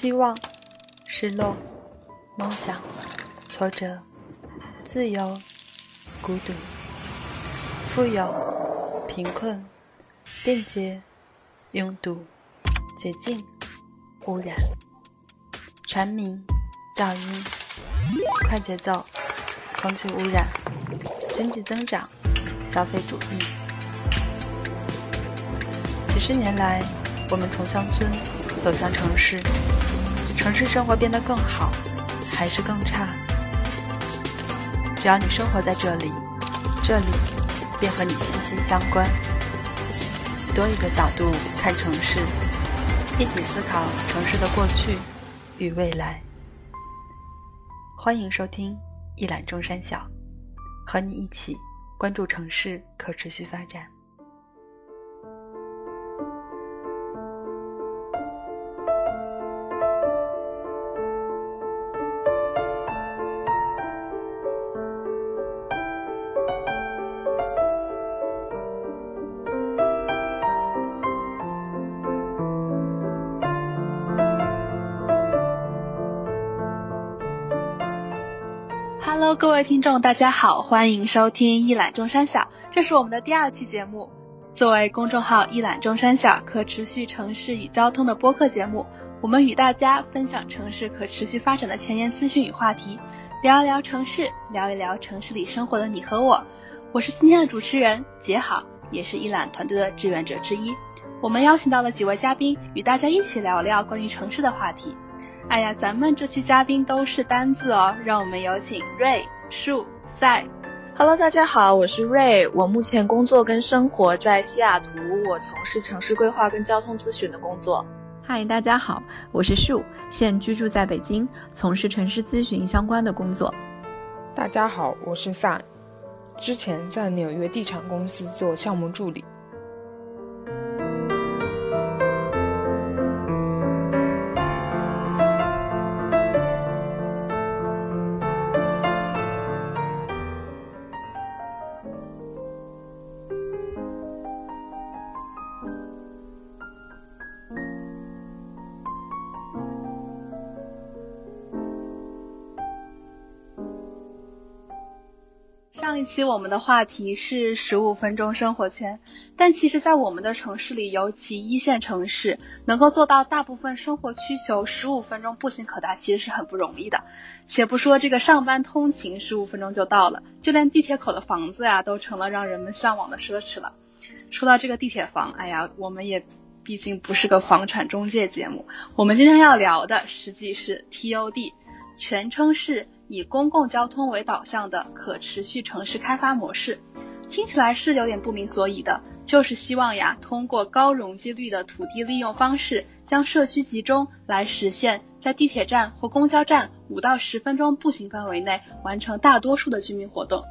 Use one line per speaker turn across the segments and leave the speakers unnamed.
希望、失落、梦想、挫折、自由、孤独、富有、贫困、便捷、拥堵、洁净、污染、蝉鸣、噪音、快节奏、空气污染、经济增长、消费主义。几十年来，我们从乡村走向城市，城市生活变得更好，还是更差？只要你生活在这里，这里便和你息息相关。多一个角度看城市，一起思考城市的过去与未来。欢迎收听一览众山小，和你一起关注城市可持续发展。
各位听众，大家好，欢迎收听一览众山小，这是我们的第二期节目。作为公众号一览众山小可持续城市与交通的播客节目，我们与大家分享城市可持续发展的前沿资讯与话题，聊一聊城市，聊一聊城市里生活的你和我。我是今天的主持人杰好，也是一览团队的志愿者之一。我们邀请到了几位嘉宾，与大家一起聊聊关于城市的话题。哎呀，咱们这期嘉宾都是单字哦，让我们有请瑞、树、赛。
Hello，大家好，我是瑞，我目前工作跟生活在西雅图，我从事城市规划跟交通咨询的工作。
嗨，大家好，我是树，现居住在北京，从事城市咨询相关的工作。
大家好，我是 Sun，之前在纽约地产公司做项目助理。
期我们的话题是十五分钟生活圈，但其实，在我们的城市里，尤其一线城市，能够做到大部分生活需求十五分钟步行可达，其实是很不容易的。且不说这个上班通勤十五分钟就到了，就连地铁口的房子呀，都成了让人们向往的奢侈了。说到这个地铁房，哎呀，我们也毕竟不是个房产中介节目，我们今天要聊的实际是 TOD，全称是。以公共交通为导向的可持续城市开发模式，听起来是有点不明所以的，就是希望呀，通过高容积率的土地利用方式，将社区集中，来实现在地铁站或公交站五到十分钟步行范围内完成大多数的居民活动。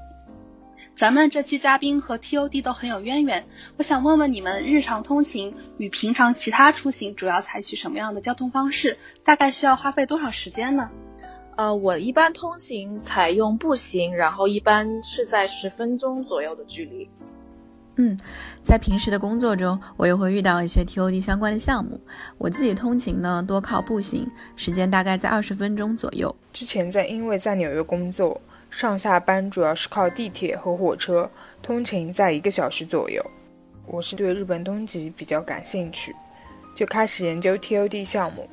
咱们这期嘉宾和 TOD 都很有渊源，我想问问你们，日常通勤与平常其他出行主要采取什么样的交通方式？大概需要花费多少时间呢？
呃，我一般通行采用步行，然后一般是在十分钟左右的距离。
嗯，在平时的工作中，我也会遇到一些 TOD 相关的项目。我自己通勤呢，多靠步行，时间大概在二十分钟左右。
之前在因为在纽约工作，上下班主要是靠地铁和火车，通勤在一个小时左右。我是对日本东极比较感兴趣，就开始研究 TOD 项目。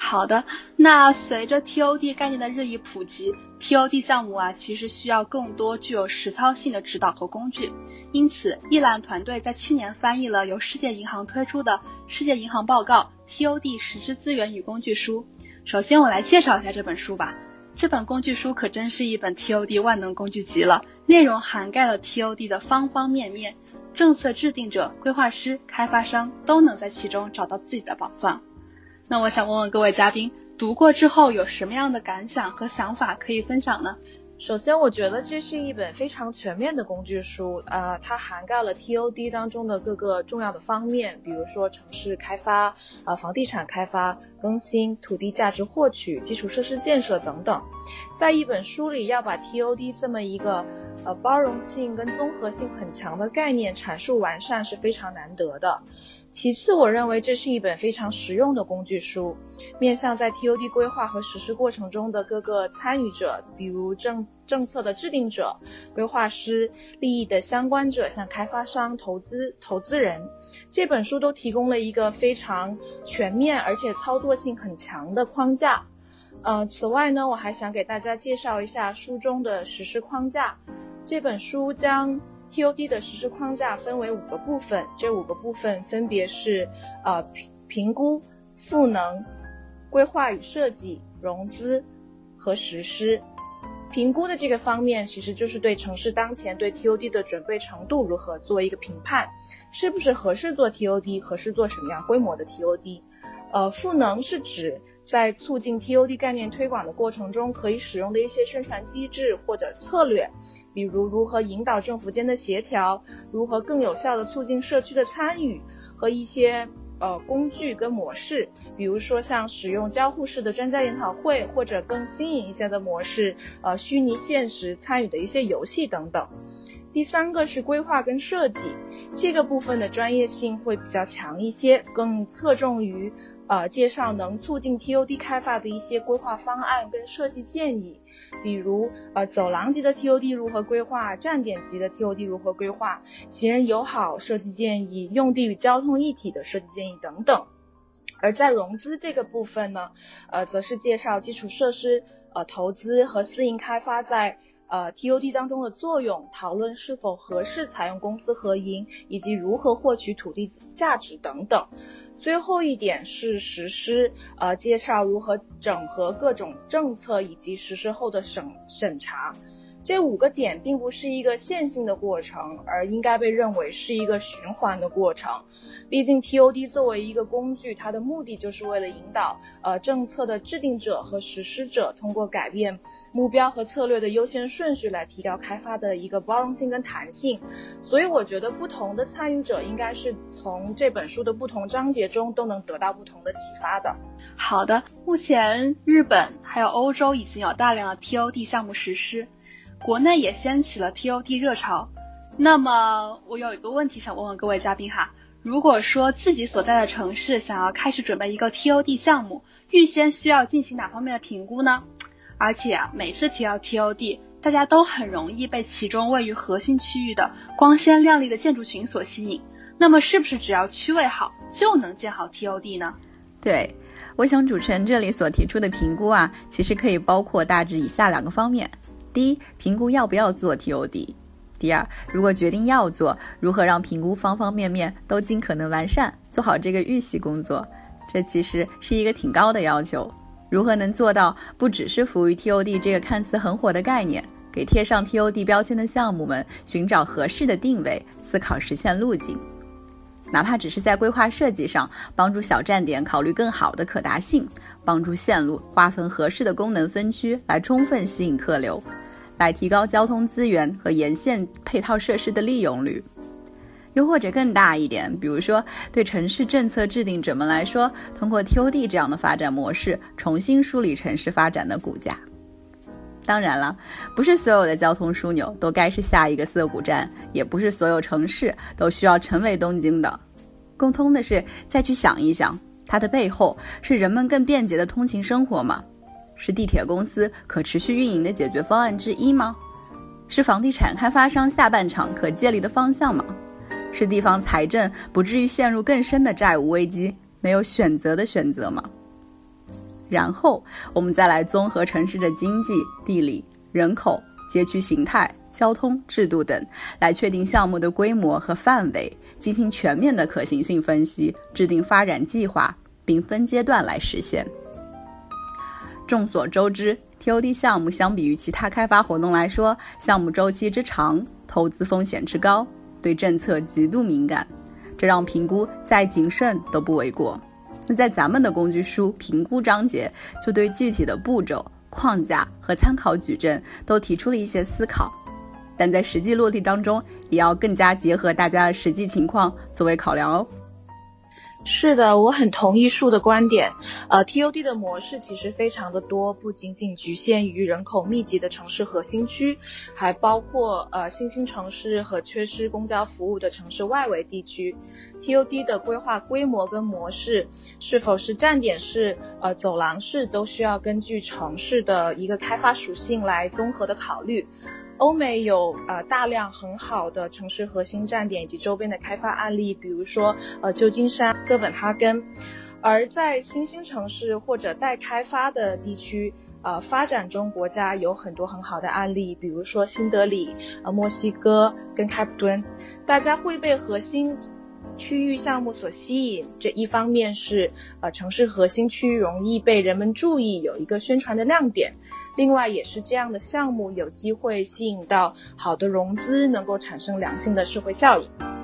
好的，那随着 TOD 概念的日益普及，TOD 项目啊，其实需要更多具有实操性的指导和工具。因此，一兰团队在去年翻译了由世界银行推出的《世界银行报告 TOD 实施资源与工具书》。首先，我来介绍一下这本书吧。这本工具书可真是一本 TOD 万能工具集了，内容涵盖了 TOD 的方方面面，政策制定者、规划师、开发商都能在其中找到自己的宝藏。那我想问问各位嘉宾，读过之后有什么样的感想和想法可以分享呢？
首先，我觉得这是一本非常全面的工具书，呃，它涵盖了 TOD 当中的各个重要的方面，比如说城市开发、呃，房地产开发、更新、土地价值获取、基础设施建设等等。在一本书里要把 TOD 这么一个呃包容性跟综合性很强的概念阐述完善是非常难得的。其次，我认为这是一本非常实用的工具书，面向在 TOD 规划和实施过程中的各个参与者，比如政政策的制定者、规划师、利益的相关者，像开发商、投资投资人。这本书都提供了一个非常全面而且操作性很强的框架。呃，此外呢，我还想给大家介绍一下书中的实施框架。这本书将 TOD 的实施框架分为五个部分，这五个部分分别是呃评估、赋能、规划与设计、融资和实施。评估的这个方面，其实就是对城市当前对 TOD 的准备程度如何做一个评判，是不是合适做 TOD，合适做什么样规模的 TOD。呃，赋能是指。在促进 TOD 概念推广的过程中，可以使用的一些宣传机制或者策略，比如如何引导政府间的协调，如何更有效地促进社区的参与，和一些呃工具跟模式，比如说像使用交互式的专家研讨会，或者更新颖一些的模式，呃虚拟现实参与的一些游戏等等。第三个是规划跟设计，这个部分的专业性会比较强一些，更侧重于。呃，介绍能促进 TOD 开发的一些规划方案跟设计建议，比如呃走廊级的 TOD 如何规划，站点级的 TOD 如何规划，行人友好设计建议，用地与交通一体的设计建议等等。而在融资这个部分呢，呃，则是介绍基础设施呃投资和私营开发在呃 TOD 当中的作用，讨论是否合适采用公私合营，以及如何获取土地价值等等。最后一点是实施，呃，介绍如何整合各种政策以及实施后的审审查。这五个点并不是一个线性的过程，而应该被认为是一个循环的过程。毕竟 TOD 作为一个工具，它的目的就是为了引导呃政策的制定者和实施者，通过改变目标和策略的优先顺序，来提高开发的一个包容性跟弹性。所以我觉得不同的参与者应该是从这本书的不同章节中都能得到不同的启发的。
好的，目前日本还有欧洲已经有大量的 TOD 项目实施。国内也掀起了 TOD 热潮，那么我有一个问题想问问各位嘉宾哈，如果说自己所在的城市想要开始准备一个 TOD 项目，预先需要进行哪方面的评估呢？而且啊，每次提到 TOD，大家都很容易被其中位于核心区域的光鲜亮丽的建筑群所吸引，那么是不是只要区位好就能建好 TOD 呢？
对，我想主持人这里所提出的评估啊，其实可以包括大致以下两个方面。第一，评估要不要做 TOD；第二，如果决定要做，如何让评估方方面面都尽可能完善，做好这个预习工作。这其实是一个挺高的要求。如何能做到不只是服务于 TOD 这个看似很火的概念，给贴上 TOD 标签的项目们寻找合适的定位，思考实现路径？哪怕只是在规划设计上，帮助小站点考虑更好的可达性，帮助线路划分合适的功能分区，来充分吸引客流，来提高交通资源和沿线配套设施的利用率。又或者更大一点，比如说对城市政策制定者们来说，通过 TOD 这样的发展模式，重新梳理城市发展的骨架。当然了，不是所有的交通枢纽都该是下一个涩谷站，也不是所有城市都需要成为东京的。共通的是，再去想一想，它的背后是人们更便捷的通勤生活吗？是地铁公司可持续运营的解决方案之一吗？是房地产开发商下半场可借力的方向吗？是地方财政不至于陷入更深的债务危机没有选择的选择吗？然后我们再来综合城市的经济、地理、人口、街区形态、交通制度等，来确定项目的规模和范围，进行全面的可行性分析，制定发展计划，并分阶段来实现。众所周知，TOD 项目相比于其他开发活动来说，项目周期之长，投资风险之高，对政策极度敏感，这让评估再谨慎都不为过。那在咱们的工具书评估章节，就对具体的步骤、框架和参考矩阵都提出了一些思考，但在实际落地当中，也要更加结合大家的实际情况作为考量哦。
是的，我很同意树的观点。呃，TOD 的模式其实非常的多，不仅仅局限于人口密集的城市核心区，还包括呃新兴城市和缺失公交服务的城市外围地区。TOD 的规划规模跟模式，是否是站点式、呃走廊式，都需要根据城市的一个开发属性来综合的考虑。欧美有呃大量很好的城市核心站点以及周边的开发案例，比如说呃旧金山、哥本哈根，而在新兴城市或者待开发的地区，呃发展中国家有很多很好的案例，比如说新德里、呃墨西哥跟开普敦，大家会被核心区域项目所吸引。这一方面是呃城市核心区容易被人们注意，有一个宣传的亮点。另外，也是这样的项目有机会吸引到好的融资，能够产生良性的社会效应。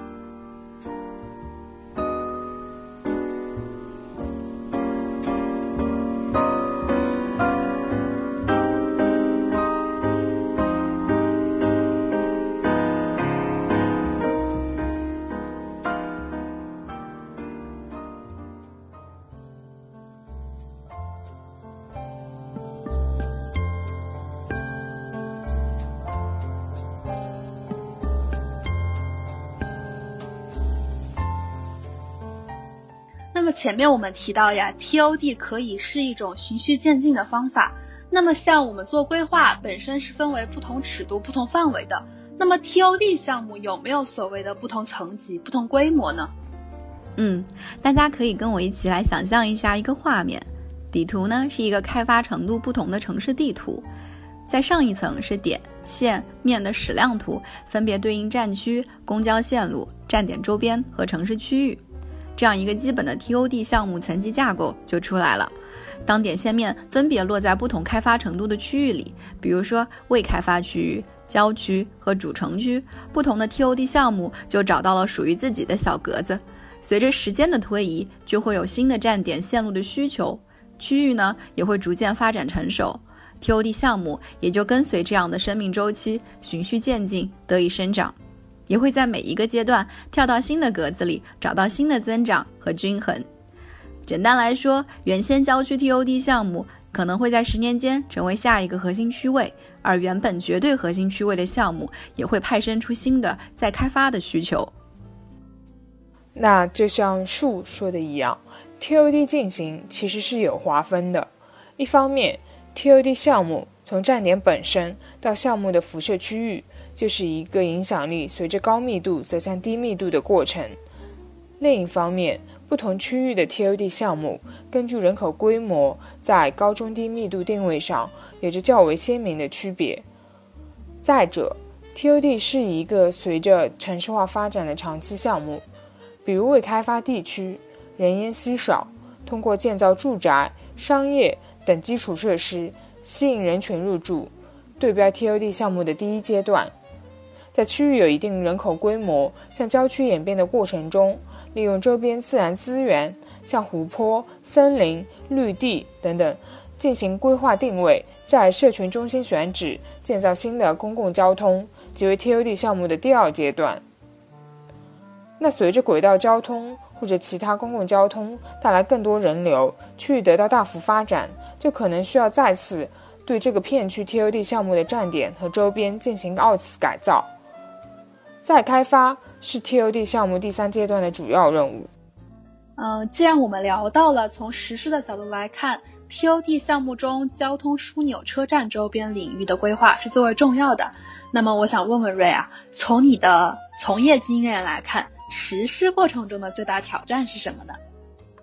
前面我们提到呀，TOD 可以是一种循序渐进的方法。那么像我们做规划本身是分为不同尺度、不同范围的。那么 TOD 项目有没有所谓的不同层级、不同规模呢？
嗯，大家可以跟我一起来想象一下一个画面。底图呢是一个开发程度不同的城市地图，在上一层是点、线、面的矢量图，分别对应站区、公交线路、站点周边和城市区域。这样一个基本的 TOD 项目层级架构就出来了。当点线面分别落在不同开发程度的区域里，比如说未开发区域、郊区和主城区，不同的 TOD 项目就找到了属于自己的小格子。随着时间的推移，就会有新的站点线路的需求，区域呢也会逐渐发展成熟，TOD 项目也就跟随这样的生命周期，循序渐进得以生长。也会在每一个阶段跳到新的格子里，找到新的增长和均衡。简单来说，原先郊区 TOD 项目可能会在十年间成为下一个核心区位，而原本绝对核心区位的项目也会派生出新的再开发的需求。
那就像树说的一样，TOD 进行其实是有划分的。一方面，TOD 项目从站点本身到项目的辐射区域。就是一个影响力随着高密度走向低密度的过程。另一方面，不同区域的 TOD 项目根据人口规模，在高中低密度定位上有着较为鲜明的区别。再者，TOD 是一个随着城市化发展的长期项目，比如未开发地区人烟稀少，通过建造住宅、商业等基础设施吸引人群入住，对标 TOD 项目的第一阶段。在区域有一定人口规模、向郊区演变的过程中，利用周边自然资源，像湖泊、森林、绿地等等，进行规划定位，在社群中心选址建造新的公共交通，即为 TOD 项目的第二阶段。那随着轨道交通或者其他公共交通带来更多人流，区域得到大幅发展，就可能需要再次对这个片区 TOD 项目的站点和周边进行二次改造。再开发是 TOD 项目第三阶段的主要任务。
嗯，既然我们聊到了从实施的角度来看，TOD 项目中交通枢纽车站周边领域的规划是最为重要的。那么，我想问问瑞啊，从你的从业经验来看，实施过程中的最大挑战是什么呢？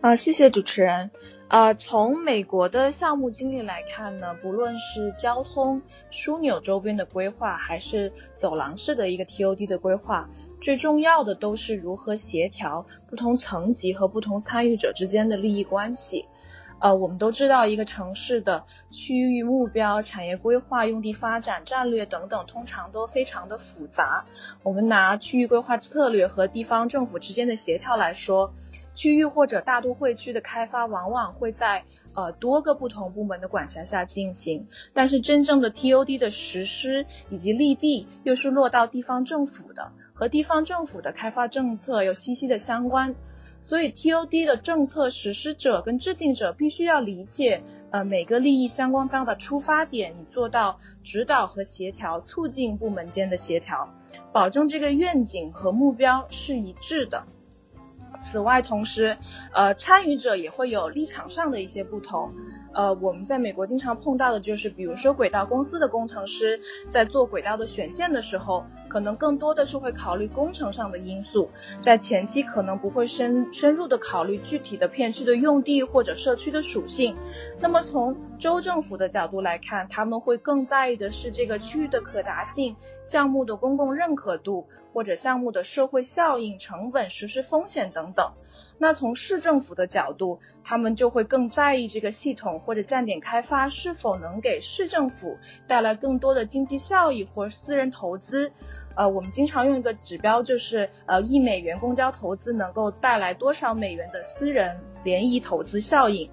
啊，谢谢主持人。呃，从美国的项目经历来看呢，不论是交通枢纽周边的规划，还是走廊式的一个 TOD 的规划，最重要的都是如何协调不同层级和不同参与者之间的利益关系。呃，我们都知道，一个城市的区域目标、产业规划、用地发展战略等等，通常都非常的复杂。我们拿区域规划策略和地方政府之间的协调来说。区域或者大都会区的开发往往会在呃多个不同部门的管辖下进行，但是真正的 TOD 的实施以及利弊又是落到地方政府的，和地方政府的开发政策又息息的相关。所以 TOD 的政策实施者跟制定者必须要理解，呃，每个利益相关方的出发点，以做到指导和协调，促进部门间的协调，保证这个愿景和目标是一致的。此外，同时，呃，参与者也会有立场上的一些不同。呃，我们在美国经常碰到的就是，比如说轨道公司的工程师在做轨道的选线的时候，可能更多的是会考虑工程上的因素，在前期可能不会深深入的考虑具体的片区的用地或者社区的属性。那么从州政府的角度来看，他们会更在意的是这个区域的可达性、项目的公共认可度或者项目的社会效应、成本、实施风险等等。那从市政府的角度，他们就会更在意这个系统或者站点开发是否能给市政府带来更多的经济效益或私人投资。呃，我们经常用一个指标，就是呃一美元公交投资能够带来多少美元的私人联谊投资效应。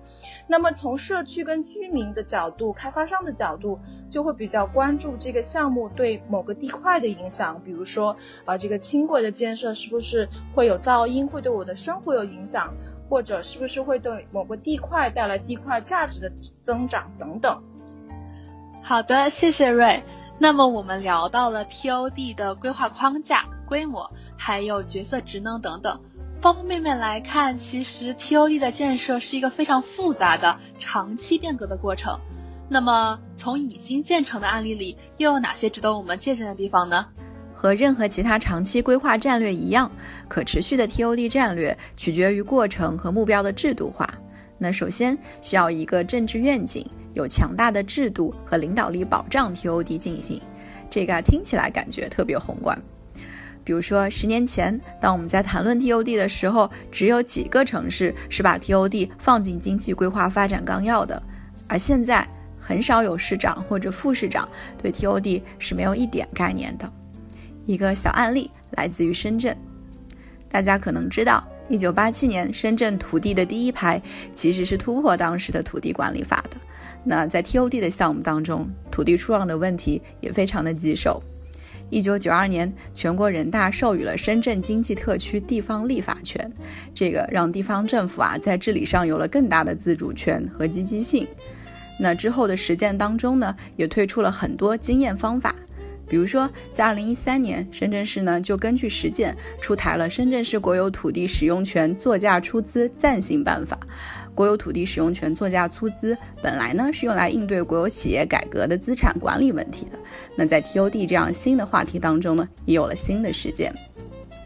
那么从社区跟居民的角度，开发商的角度就会比较关注这个项目对某个地块的影响，比如说啊这个轻轨的建设是不是会有噪音，会对我的生活有影响，或者是不是会对某个地块带来地块价值的增长等等。
好的，谢谢瑞。那么我们聊到了 TOD 的规划框架、规模，还有角色职能等等。方方面面来看，其实 TOD 的建设是一个非常复杂的长期变革的过程。那么，从已经建成的案例里，又有哪些值得我们借鉴的地方呢？
和任何其他长期规划战略一样，可持续的 TOD 战略取决于过程和目标的制度化。那首先需要一个政治愿景，有强大的制度和领导力保障 TOD 进行。这个听起来感觉特别宏观。比如说，十年前，当我们在谈论 TOD 的时候，只有几个城市是把 TOD 放进经济规划发展纲要的，而现在很少有市长或者副市长对 TOD 是没有一点概念的。一个小案例来自于深圳，大家可能知道，一九八七年深圳土地的第一拍其实是突破当时的土地管理法的。那在 TOD 的项目当中，土地出让的问题也非常的棘手。一九九二年，全国人大授予了深圳经济特区地方立法权，这个让地方政府啊在治理上有了更大的自主权和积极性。那之后的实践当中呢，也推出了很多经验方法，比如说在二零一三年，深圳市呢就根据实践出台了《深圳市国有土地使用权作价出资暂行办法》。国有土地使用权作价出资本来呢是用来应对国有企业改革的资产管理问题的。那在 TOD 这样新的话题当中呢，也有了新的实践。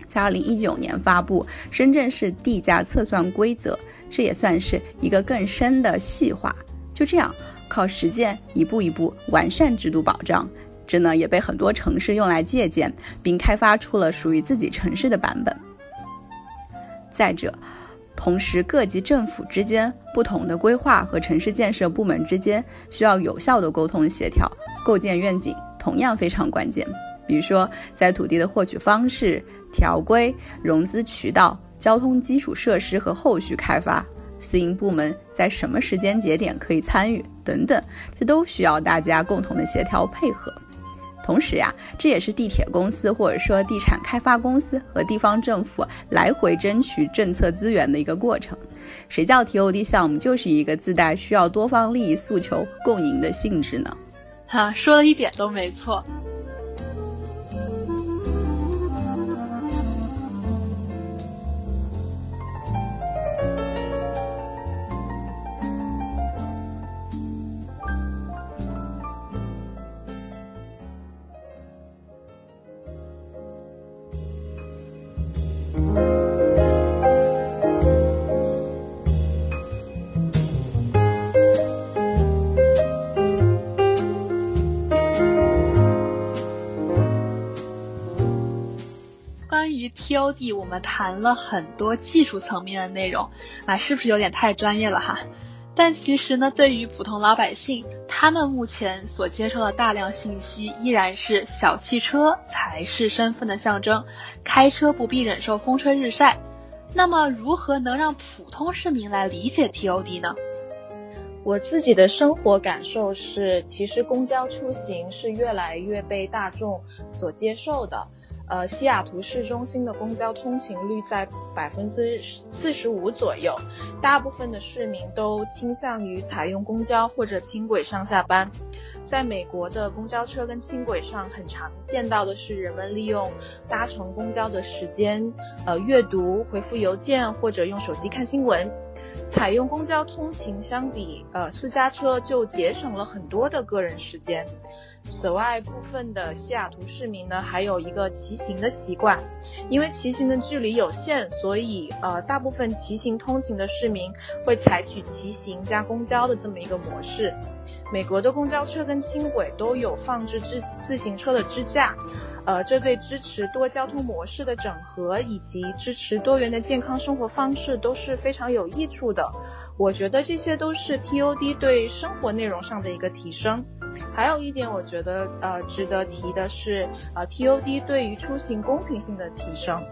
在二零一九年发布《深圳市地价测算规则》，这也算是一个更深的细化。就这样，靠实践一步一步完善制度保障，这呢也被很多城市用来借鉴，并开发出了属于自己城市的版本。再者。同时，各级政府之间、不同的规划和城市建设部门之间需要有效的沟通协调，构建愿景同样非常关键。比如说，在土地的获取方式、条规、融资渠道、交通基础设施和后续开发、私营部门在什么时间节点可以参与等等，这都需要大家共同的协调配合。同时呀，这也是地铁公司或者说地产开发公司和地方政府来回争取政策资源的一个过程。谁叫 TOD 项目就是一个自带需要多方利益诉求共赢的性质呢？
哈，说的一点都没错。关于 TOD 我们谈了很多技术层面的内容啊，是不是有点太专业了哈？但其实呢，对于普通老百姓，他们目前所接受的大量信息依然是小汽车才是身份的象征，开车不必忍受风吹日晒。那么，如何能让普通市民来理解 TOD 呢？
我自己的生活感受是，其实公交出行是越来越被大众所接受的。呃，西雅图市中心的公交通勤率在百分之四十五左右，大部分的市民都倾向于采用公交或者轻轨上下班。在美国的公交车跟轻轨上，很常见到的是人们利用搭乘公交的时间，呃，阅读、回复邮件或者用手机看新闻。采用公交通勤相比，呃，私家车就节省了很多的个人时间。此外，部分的西雅图市民呢，还有一个骑行的习惯。因为骑行的距离有限，所以呃，大部分骑行通勤的市民会采取骑行加公交的这么一个模式。美国的公交车跟轻轨都有放置自自行车的支架，呃，这对支持多交通模式的整合以及支持多元的健康生活方式都是非常有益处的。我觉得这些都是 TOD 对生活内容上的一个提升。还有一点，我觉得呃值得提的是，呃 TOD 对于出行公平性的提升。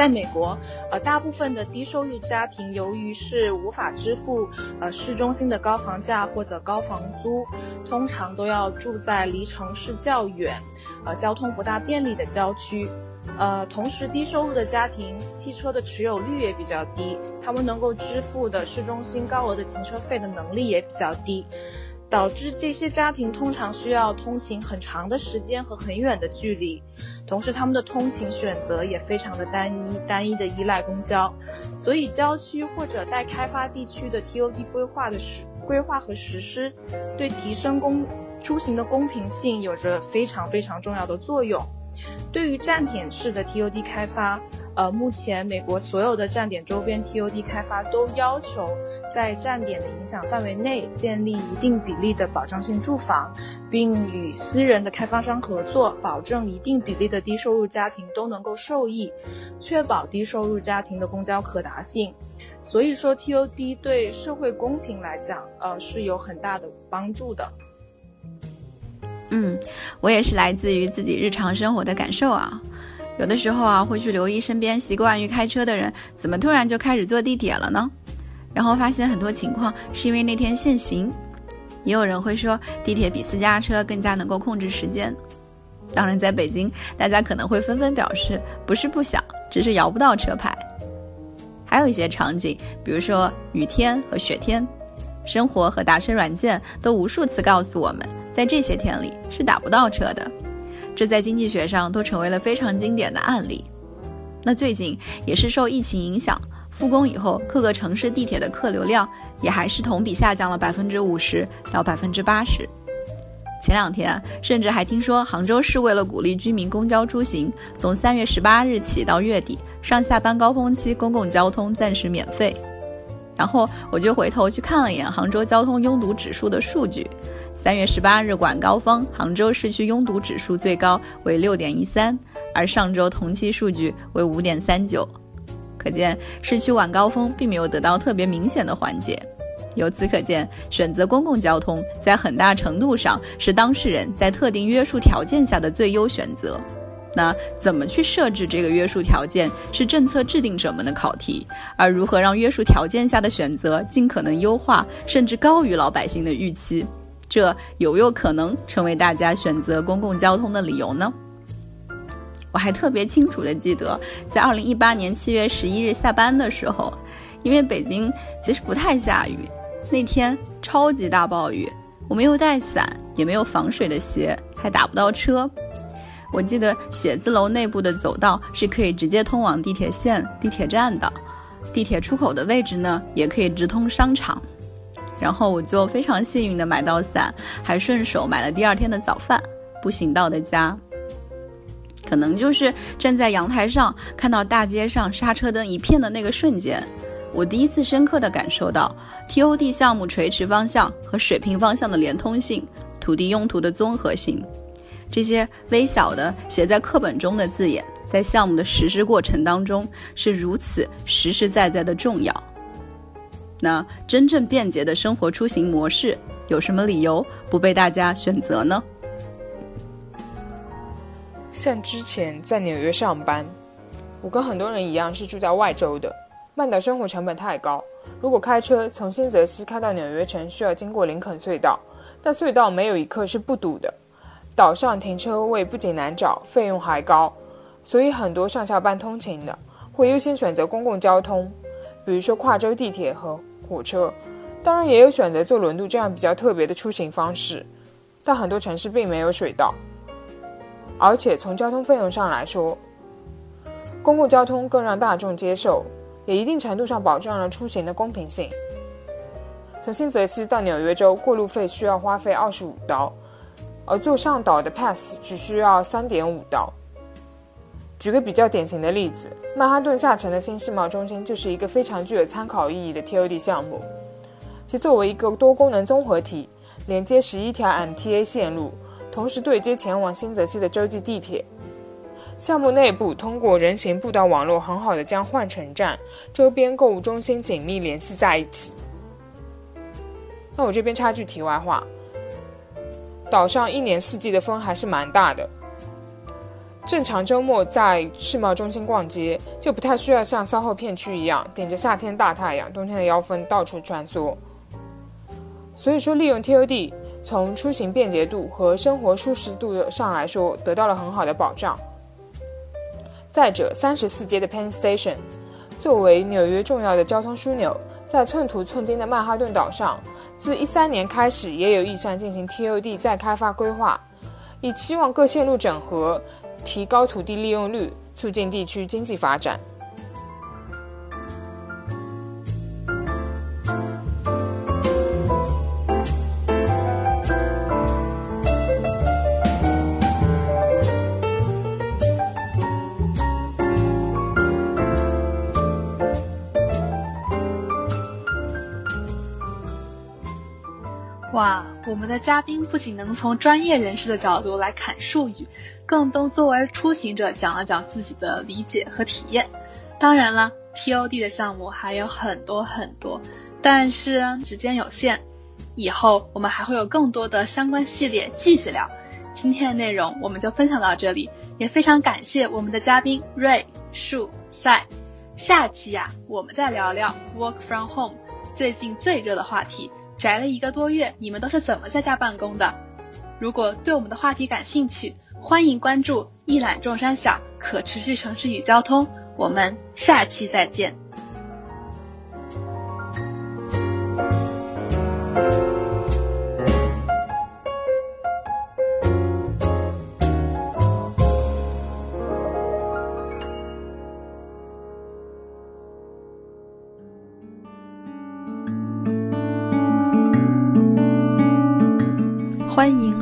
在美国，呃，大部分的低收入家庭由于是无法支付呃市中心的高房价或者高房租，通常都要住在离城市较远、呃交通不大便利的郊区。呃，同时低收入的家庭汽车的持有率也比较低，他们能够支付的市中心高额的停车费的能力也比较低。导致这些家庭通常需要通勤很长的时间和很远的距离，同时他们的通勤选择也非常的单一，单一的依赖公交，所以郊区或者待开发地区的 TOD 规划的实规划和实施，对提升公出行的公平性有着非常非常重要的作用。对于站点式的 TOD 开发，呃，目前美国所有的站点周边 TOD 开发都要求在站点的影响范围内建立一定比例的保障性住房，并与私人的开发商合作，保证一定比例的低收入家庭都能够受益，确保低收入家庭的公交可达性。所以说，TOD 对社会公平来讲，呃，是有很大的帮助的。
嗯，我也是来自于自己日常生活的感受啊。有的时候啊，会去留意身边习惯于开车的人，怎么突然就开始坐地铁了呢？然后发现很多情况是因为那天限行。也有人会说，地铁比私家车更加能够控制时间。当然，在北京，大家可能会纷纷表示，不是不想，只是摇不到车牌。还有一些场景，比如说雨天和雪天，生活和打车软件都无数次告诉我们。在这些天里是打不到车的，这在经济学上都成为了非常经典的案例。那最近也是受疫情影响，复工以后各个城市地铁的客流量也还是同比下降了百分之五十到百分之八十。前两天甚至还听说杭州市为了鼓励居民公交出行，从三月十八日起到月底上下班高峰期公共交通暂时免费。然后我就回头去看了一眼杭州交通拥堵指数的数据。三月十八日晚高峰，杭州市区拥堵指数最高为六点一三，而上周同期数据为五点三九，可见市区晚高峰并没有得到特别明显的缓解。由此可见，选择公共交通在很大程度上是当事人在特定约束条件下的最优选择。那怎么去设置这个约束条件，是政策制定者们的考题；而如何让约束条件下的选择尽可能优化，甚至高于老百姓的预期？这有没有可能成为大家选择公共交通的理由呢？我还特别清楚的记得，在二零一八年七月十一日下班的时候，因为北京其实不太下雨，那天超级大暴雨，我没有带伞，也没有防水的鞋，还打不到车。我记得写字楼内部的走道是可以直接通往地铁线、地铁站的，地铁出口的位置呢，也可以直通商场。然后我就非常幸运的买到伞，还顺手买了第二天的早饭，步行到的家。可能就是站在阳台上看到大街上刹车灯一片的那个瞬间，我第一次深刻的感受到 TOD 项目垂直方向和水平方向的连通性，土地用途的综合性。这些微小的写在课本中的字眼，在项目的实施过程当中是如此实实在在的重要。那真正便捷的生活出行模式，有什么理由不被大家选择呢？
像之前在纽约上班，我跟很多人一样是住在外州的，曼岛生活成本太高。如果开车从新泽西开到纽约城，需要经过林肯隧道，但隧道没有一刻是不堵的。岛上停车位不仅难找，费用还高。所以很多上下班通勤的会优先选择公共交通，比如说跨州地铁和火车。当然，也有选择坐轮渡这样比较特别的出行方式，但很多城市并没有水道。而且从交通费用上来说，公共交通更让大众接受，也一定程度上保障了出行的公平性。从新泽西到纽约州，过路费需要花费二十五刀，而坐上岛的 Pass 只需要三点五刀。举个比较典型的例子，曼哈顿下城的新世贸中心就是一个非常具有参考意义的 TOD 项目。其作为一个多功能综合体，连接十一条 MTA 线路，同时对接前往新泽西的洲际地铁。项目内部通过人行步道网络，很好的将换乘站、周边购物中心紧密联系在一起。那我这边插句题外话，岛上一年四季的风还是蛮大的。正常周末在世贸中心逛街，就不太需要像骚后片区一样顶着夏天大太阳、冬天的妖风到处穿梭。所以说，利用 TOD 从出行便捷度和生活舒适度上来说，得到了很好的保障。再者，三十四街的 Penn Station 作为纽约重要的交通枢纽，在寸土寸金的曼哈顿岛上，自一三年开始也有意向进行 TOD 再开发规划，以期望各线路整合，提高土地利用率，促进地区经济发展。
我们的嘉宾不仅能从专业人士的角度来侃术语，更都作为出行者讲了讲自己的理解和体验。当然了，TOD 的项目还有很多很多，但是时间有限，以后我们还会有更多的相关系列继续聊。今天的内容我们就分享到这里，也非常感谢我们的嘉宾瑞、树、赛。下期呀，我们再聊聊 Work from Home 最近最热的话题。宅了一个多月，你们都是怎么在家办公的？如果对我们的话题感兴趣，欢迎关注“一览众山小”可持续城市与交通。我们下期再见。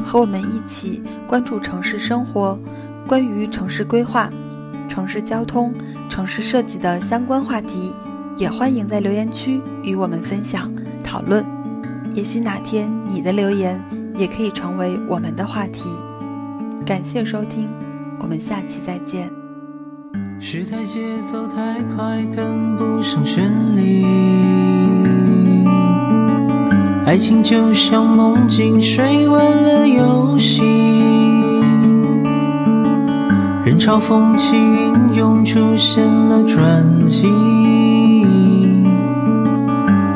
和我们一起关注城市生活，关于城市规划、城市交通、城市设计的相关话题，也欢迎在留言区与我们分享讨论。也许哪天你的留言也可以成为我们的话题。感谢收听，我们下期再见。
时代节奏太快，跟不上旋律。爱情就像梦境，睡完了游戏。人潮风起云涌，出现了转机。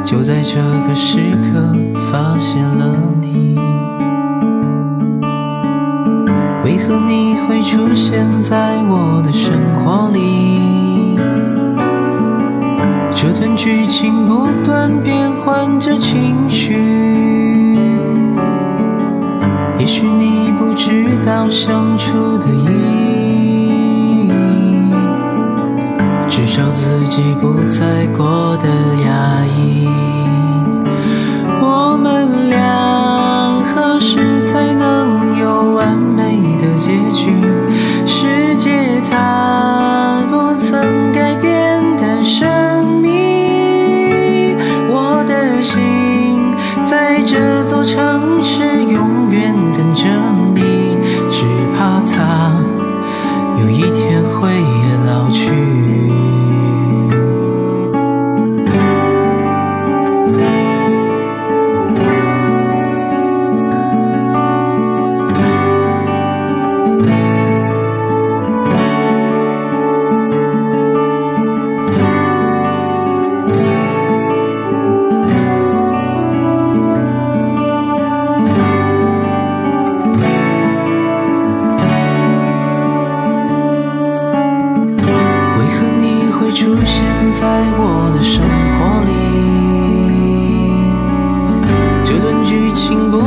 就在这个时刻，发现了你。为何你会出现在我的生活里？这段剧情不断变换着情绪，也许你不知道相处的意义，至少自己不再过得压抑。我们俩何时才能有完美的结局？情不